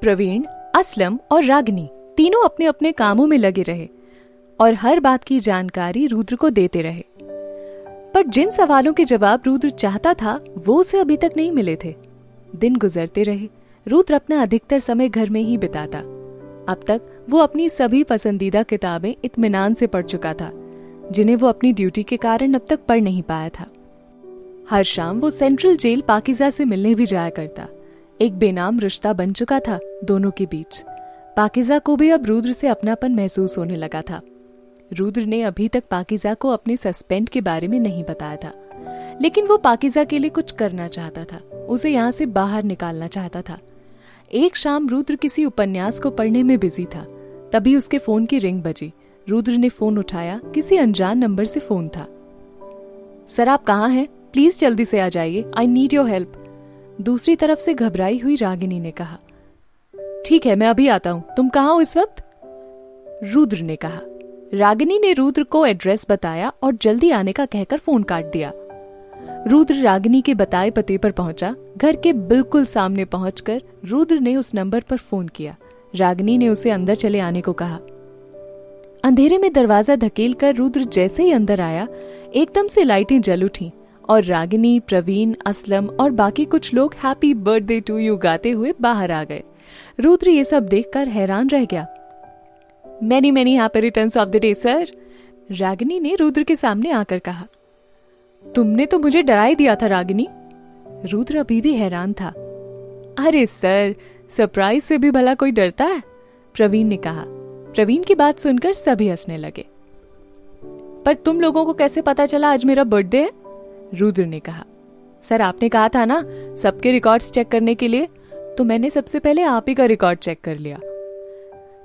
प्रवीण, असलम और रागनी तीनों अपने अपने कामों में लगे रहे और हर बात की जानकारी रुद्र को देते रहे। पर जिन सवालों के जवाब रुद्र चाहता था, वो उसे अभी तक नहीं मिले थे। दिन गुजरते रहे, रुद्र अपना अधिकतर समय घर में ही बिताता। अब तक वो अपनी सभी पसंदीदा किताबें इत्मीनान से पढ़ चुका था, जिन्हें वो अपनी ड्यूटी के कारण अब तक पढ़ नहीं पाया था। हर शाम वो सेंट्रल जेल पाकिजा से मिलने भी जाया करता। एक बेनाम रिश्ता बन चुका था दोनों के बीच। पाकिजा को भी अब रुद्र से अपनापन महसूस होने लगा था। रुद्र ने अभी तक पाकिजा को अपने सस्पेंड के बारे में नहीं बताया था। लेकिन वो पाकिजा के लिए कुछ करना चाहता था, उसे यहाँ से बाहर निकालना चाहता था। एक शाम रुद्र किसी उपन्यास को पढ़ने में बिज़ी था। तभी उसके फ़ोन की रिंग बजी। रुद्र ने फ़ोन उठाया, किसी अनजान नंबर से फ़ोन था। सर, आप कहाँ हैं? प्लीज़ जल्दी से आ जाइए। आई नीड योर हेल्प दूसरी तरफ़ से घबराई हुई रागिनी ने कहा, ठीक है, मैं अभी आता हूँ। तुम कहा हो इस वक्त? रुद्र ने कहा, रागिनी ने रुद्र को एड्रेस बताया और जल्दी आने का कहकर फ़ोन काट दिया। रुद्र रागिनी के बताए पते पर पहुँचा, घर के बिल्कुल सामने पहुंचकर रुद्र ने उस नंबर पर फ़ोन किया। रागिनी ने उसे अंदर चले आने को कहा। अंधेरे में दरवाज़ा धकेल कर रुद्र जैसे ही अंदर आया, एकदम से लाइटें जल उठी। और रागिनी, प्रवीण, असलम और बाकी कुछ लोग हैप्पी बर्थडे टू यू गाते हुए बाहर आ गए। रुद्र ये सब देखकर हैरान रह गया। Many many happy returns of the day sir Ragini ने रुद्र के सामने आकर कहा, तुमने तो मुझे डरा ही दिया था, रागिनी। रुद्र अभी भी हैरान था। अरे सर सरप्राइज़ से भी भला कोई डरता है? प्रवीण ने कहा। प्रवीण की बात सुनकर सभी हंसने लगे। पर तुम लोगों को कैसे पता चला आज मेरा बर्थडे है? रुद्र ने कहा, सर, आपने कहा था ना, सबके रिकॉर्ड्स चेक करने के लिए? तो मैंने सबसे पहले आप ही का रिकॉर्ड चेक कर लिया.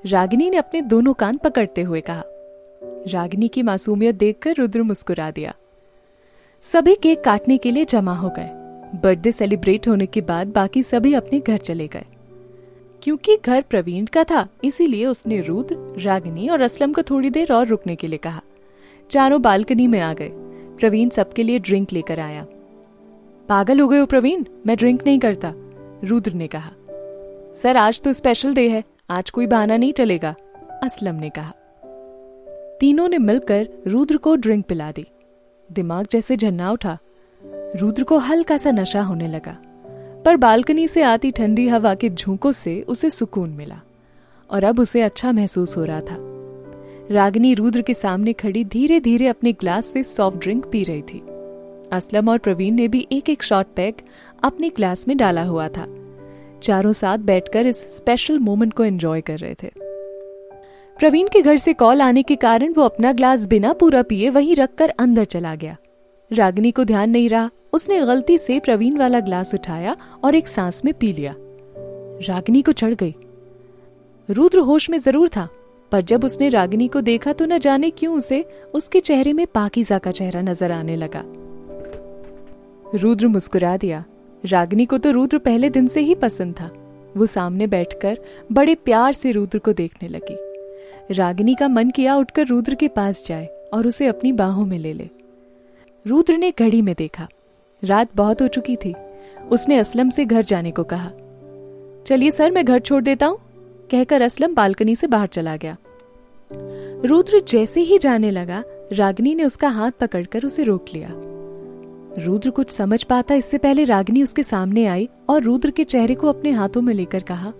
रागिनी ने अपने दोनों कान पकड़ते हुए कहा। रागिनी की मासूमियत देखकर रुद्र मुस्कुरा दिया। सभी केक काटने के लिए जमा हो गए। बर्थडे सेलिब्रेट होने के बाद बाकी सभी अपने घर चले गए। क्योंकि घर प्रवीण का था, इसीलिए उसने रुद्र, रागिनी और असलम को थोड़ी देर और रुकने के लिए कहा। चारों बालकनी में आ गए। प्रवीण सबके लिए ड्रिंक लेकर आया। पागल हो गए हो प्रवीण? मैं ड्रिंक नहीं करता, रुद्र ने कहा। सर, आज तो स्पेशल डे है, आज कोई बहाना नहीं चलेगा, असलम ने कहा। तीनों ने मिलकर रुद्र को ड्रिंक पिला दी। दिमाग जैसे झन्ना उठा। रुद्र को हल्का सा नशा होने लगा, पर बालकनी से आती ठंडी हवा के झोंकों से उसे सुकून मिला, और अब उसे अच्छा महसूस हो रहा था। रागिनी रुद्र के सामने खड़ी धीरे धीरे अपने ग्लास से सॉफ्ट ड्रिंक पी रही थी। असलम और प्रवीण ने भी एक एक शॉर्ट पैक अपने ग्लास में डाला हुआ था। चारों साथ बैठकर इस स्पेशल मोमेंट को एंजॉय कर रहे थे। प्रवीण के घर से कॉल आने के कारण वो अपना ग्लास बिना पूरा पिए वहीं रखकर अंदर चला गया। रागिनी को ध्यान नहीं रहा। उसने गलती से प्रवीण वाला ग्लास उठाया और एक सांस में पी लिया। रागिनी को चढ़ गई। रुद्र होश में ज़रूर था। पर जब उसने रागिनी को देखा तो न जाने क्यों उसे उसके चेहरे में पाकिजा का चेहरा नज़र आने लगा। रुद्र मुस्कुरा दिया। रागिनी को तो रुद्र पहले दिन से ही पसंद था। वो सामने बैठकर बड़े प्यार से रुद्र को देखने लगी। रागिनी का मन किया उठकर रुद्र के पास जाए और उसे अपनी बाहों में ले ले। रुद्र ने घड़ी में देखा। रात बहुत हो चुकी थी। उसने असलम से घर जाने को कहा। चलिए सर, मैं घर छोड़ देता हूँ। कहकर असलम बालकनी से बाहर चला गया। रुद्र जैसे ही जाने लगा, रागनी ने उसका हाथ पकड़कर उसे रोक लिया। रुद्र कुछ समझ पाता, इससे पहले रागनी उसके सामने आई और रुद्र के चेहरे को अपने हाथों में लेकर कहा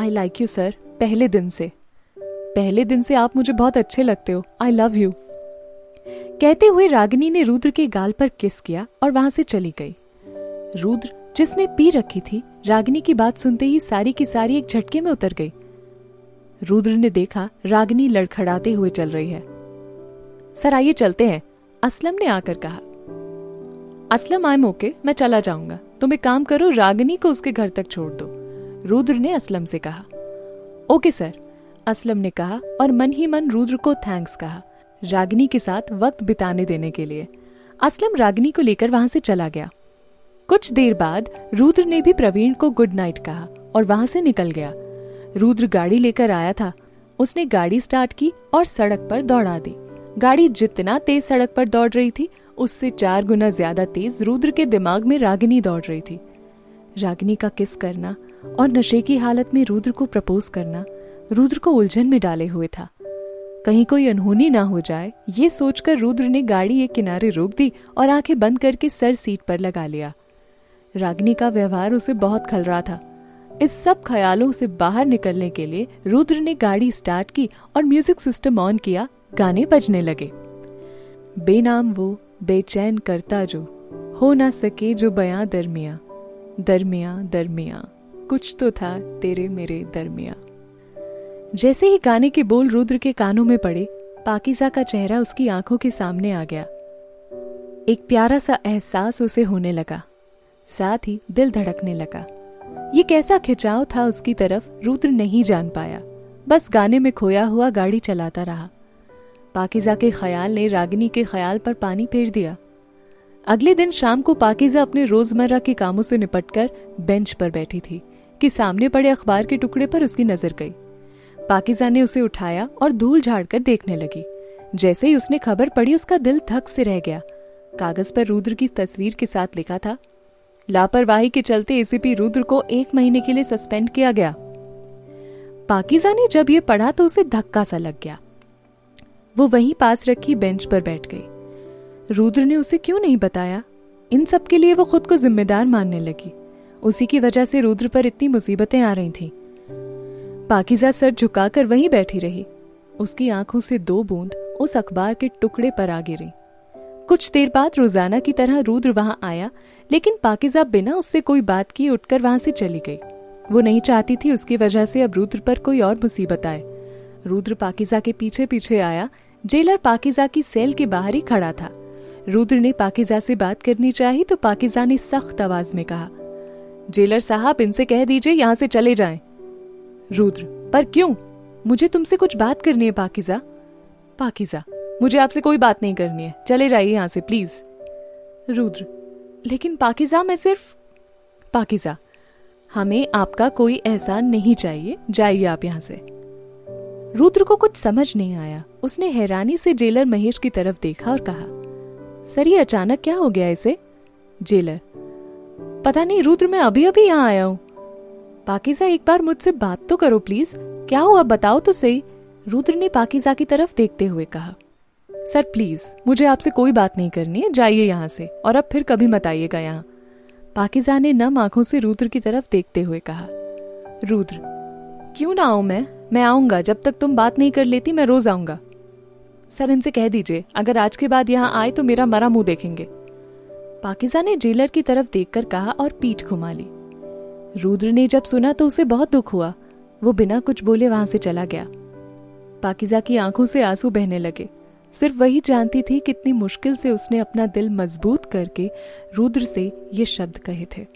आई लाइक यू सर पहले दिन से। पहले दिन से आप मुझे बहुत अच्छे लगते हो। आई लव यू कहते हुए रागिनी ने रुद्र के गाल पर किस किया और वहाँ से चली गई। रुद्र जिसने पी रखी थी, रागिनी की बात सुनते ही सारी की सारी एक झटके में उतर गई। रुद्र ने देखा, रागिनी लड़खड़ाते हुए चल रही है। सर, आइए चलते हैं, असलम ने आकर कहा। असलम, आई ओके, मैं चला जाऊँगा। तुम एक काम करो, रागिनी को उसके घर तक छोड़ दो, रुद्र ने असलम से कहा। ओके, सर, असलम ने कहा और मन ही मन रुद्र को थैंक्स कहा, रागिनी के साथ वक्त बिताने देने के लिए। असलम रागिनी को लेकर वहाँ से चला गया। कुछ देर बाद रुद्र ने भी प्रवीण को गुड नाइट कहा और वहाँ से निकल गया। रुद्र गाड़ी लेकर आया था। उसने गाड़ी स्टार्ट की और सड़क पर दौड़ा दी। गाड़ी जितना तेज सड़क पर दौड़ रही थी, उससे चार गुना ज़्यादा तेज रुद्र के दिमाग में रागिनी दौड़ रही थी। रागिनी का किस करना और नशे की हालत में रुद्र को प्रपोज करना रुद्र को उलझन में डाले हुए था। कहीं कोई अनहोनी ना हो जाए, ये सोचकर रुद्र ने गाड़ी एक किनारे रोक दी और आँखें बंद करके सर सीट पर लगा लिया। रागिनी का व्यवहार उसे बहुत खल रहा था। इस सब ख्यालों से बाहर निकलने के लिए रुद्र ने गाड़ी स्टार्ट की और म्यूज़िक सिस्टम ऑन किया, गाने बजने लगे। बेनाम वो, बेचैन करता जो, हो ना सके जो बयां दरमिया। दरमिया दरमिया, कुछ तो था तेरे मेरे दरमिया। जैसे ही गाने के बोल रुद्र के कानों में पड़े, पाकिजा का चेहरा उसकी आँखों के सामने आ गया। एक प्यारा सा एहसास उसे होने लगा। साथ ही दिल धड़कने लगा। ये कैसा खिंचाव था उसकी तरफ़, रुद्र नहीं जान पाया। बस गाने में खोया हुआ गाड़ी चलाता रहा। पाकिजा के ख्याल ने रागिनी के ख्याल पर पानी फेर दिया। अगले दिन शाम को पाकिजा अपने रोज़मर्रा के कामों से निपटकर बेंच पर बैठी थी, कि सामने पड़े अखबार के टुकड़े पर उसकी नज़र गई। पाकिजा ने उसे उठाया और धूल झाड़कर देखने लगी। जैसे ही उसने खबर पड़ी उसका दिल थक से रह गया। कागज़ पर रुद्र की तस्वीर के साथ लिखा था लापरवाही के चलते एसीपी रुद्र को एक महीने के लिए सस्पेंड किया गया। पाकिजा ने जब ये पढ़ा तो उसे धक्का सा लग गया। वो वहीं पास रखी बेंच पर बैठ गई। रुद्र ने उसे क्यों नहीं बताया? इन सब के लिए वो खुद को जिम्मेदार मानने लगी। उसी की वजह से रुद्र पर इतनी मुसीबतें आ रही थीं। पाकिजा सर झुकाकर वहीं बैठी रही। उसकी आँखों से दो बूंद उस अखबार के टुकड़े पर आ गिरी कुछ देर बाद रोज़ाना की तरह रुद्र वहाँ आया, लेकिन पाकिजा बिना उससे कोई बात की उठकर वहाँ से चली गई। वो नहीं चाहती थी उसकी वजह से अब रुद्र पर कोई और मुसीबत आए। रुद्र पाकिजा के पीछे पीछे आया, जेलर पाकिजा की सेल के बाहर ही खड़ा था। रुद्र ने पाकिजा से बात करनी चाहिए तो पाकिजा ने सख्त आवाज़ में कहा, जेलर साहब, इनसे कह दीजिए यहाँ से चले जाएँ। रुद्र, पर क्यों? मुझे तुमसे कुछ बात करनी है पाकिजा। पाकिजा मुझे आपसे कोई बात नहीं करनी है। चले जाइए यहाँ से प्लीज़ रुद्र, लेकिन पाकिजा, मैं सिर्फ़ पाकिजा, हमें आपका कोई एहसान नहीं चाहिए। जाइए आप यहाँ से। रुद्र को कुछ समझ नहीं आया। उसने हैरानी से जेलर महेश की तरफ़ देखा और कहा, सर, ये अचानक क्या हो गया इसे? जेलर, पता नहीं, रुद्र, मैं अभी अभी यहाँ आया हूँ। पाकिजा, एक बार मुझसे बात तो करो प्लीज़ क्या हुआ, बताओ तो सही। रुद्र ने पाकिजा की तरफ़ देखते हुए कहा सर प्लीज़ मुझे आपसे कोई बात नहीं करनी है, जाइए यहाँ से। और अब फिर कभी मत आइएगा यहाँ। पाकिजा ने नम आँखों से रुद्र की तरफ़ देखते हुए कहा, रुद्र, क्यों ना आऊँ मैं? मैं आऊँगा, जब तक तुम बात नहीं कर लेती, मैं रोज आऊँगा। सर, इनसे कह दीजिए, अगर आज के बाद यहाँ आए तो मेरा मरा मुँह देखेंगे। पाकिजा ने जेलर की तरफ़ देखकर कहा और पीठ घुमा ली रुद्र ने जब सुना तो उसे बहुत दुख हुआ। वो बिना कुछ बोले वहाँ से चला गया। पाकिजा की आँखों से आँसू बहने लगे। सिर्फ़ वही जानती थी कितनी मुश्किल से उसने अपना दिल मज़बूत करके रुद्र से ये शब्द कहे थे।